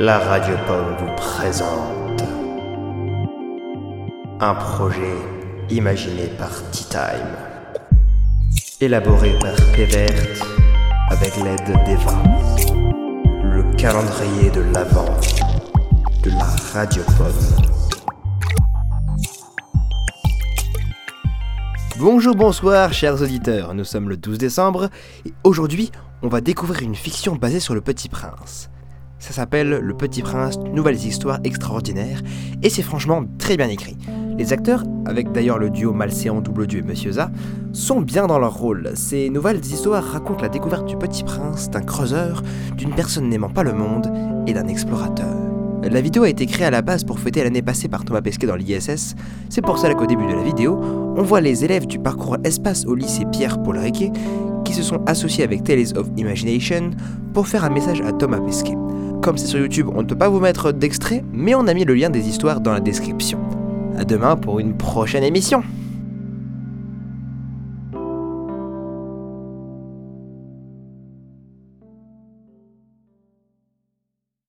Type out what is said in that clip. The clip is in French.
la Radio Pomme vous présente un projet imaginé par Tea Time, élaboré par Pévert avec l'aide d'Eva, le calendrier de l'Avent de la Radio Pomme. Bonjour, bonsoir, chers auditeurs. Nous sommes le 12 décembre et aujourd'hui, on va découvrir une fiction basée sur le Petit Prince. Ça s'appelle Le Petit Prince, nouvelles histoires extraordinaires et c'est franchement très bien écrit. Les acteurs, avec d'ailleurs le duo Malséant Double Dieu et Monsieur Z, sont bien dans leur rôle. Ces nouvelles histoires racontent la découverte du Petit Prince, d'un creuseur, d'une personne n'aimant pas le monde et d'un explorateur. La vidéo a été créée à la base pour fêter l'année passée par Thomas Pesquet dans l'ISS. C'est pour ça qu'au début de la vidéo, on voit les élèves du parcours espace au lycée Pierre-Paul Riquet se sont associés avec Tales of Imagination pour faire un message à Thomas Pesquet. Comme c'est sur YouTube, on ne peut pas vous mettre d'extrait, mais on a mis le lien des histoires dans la description. A demain pour une prochaine émission.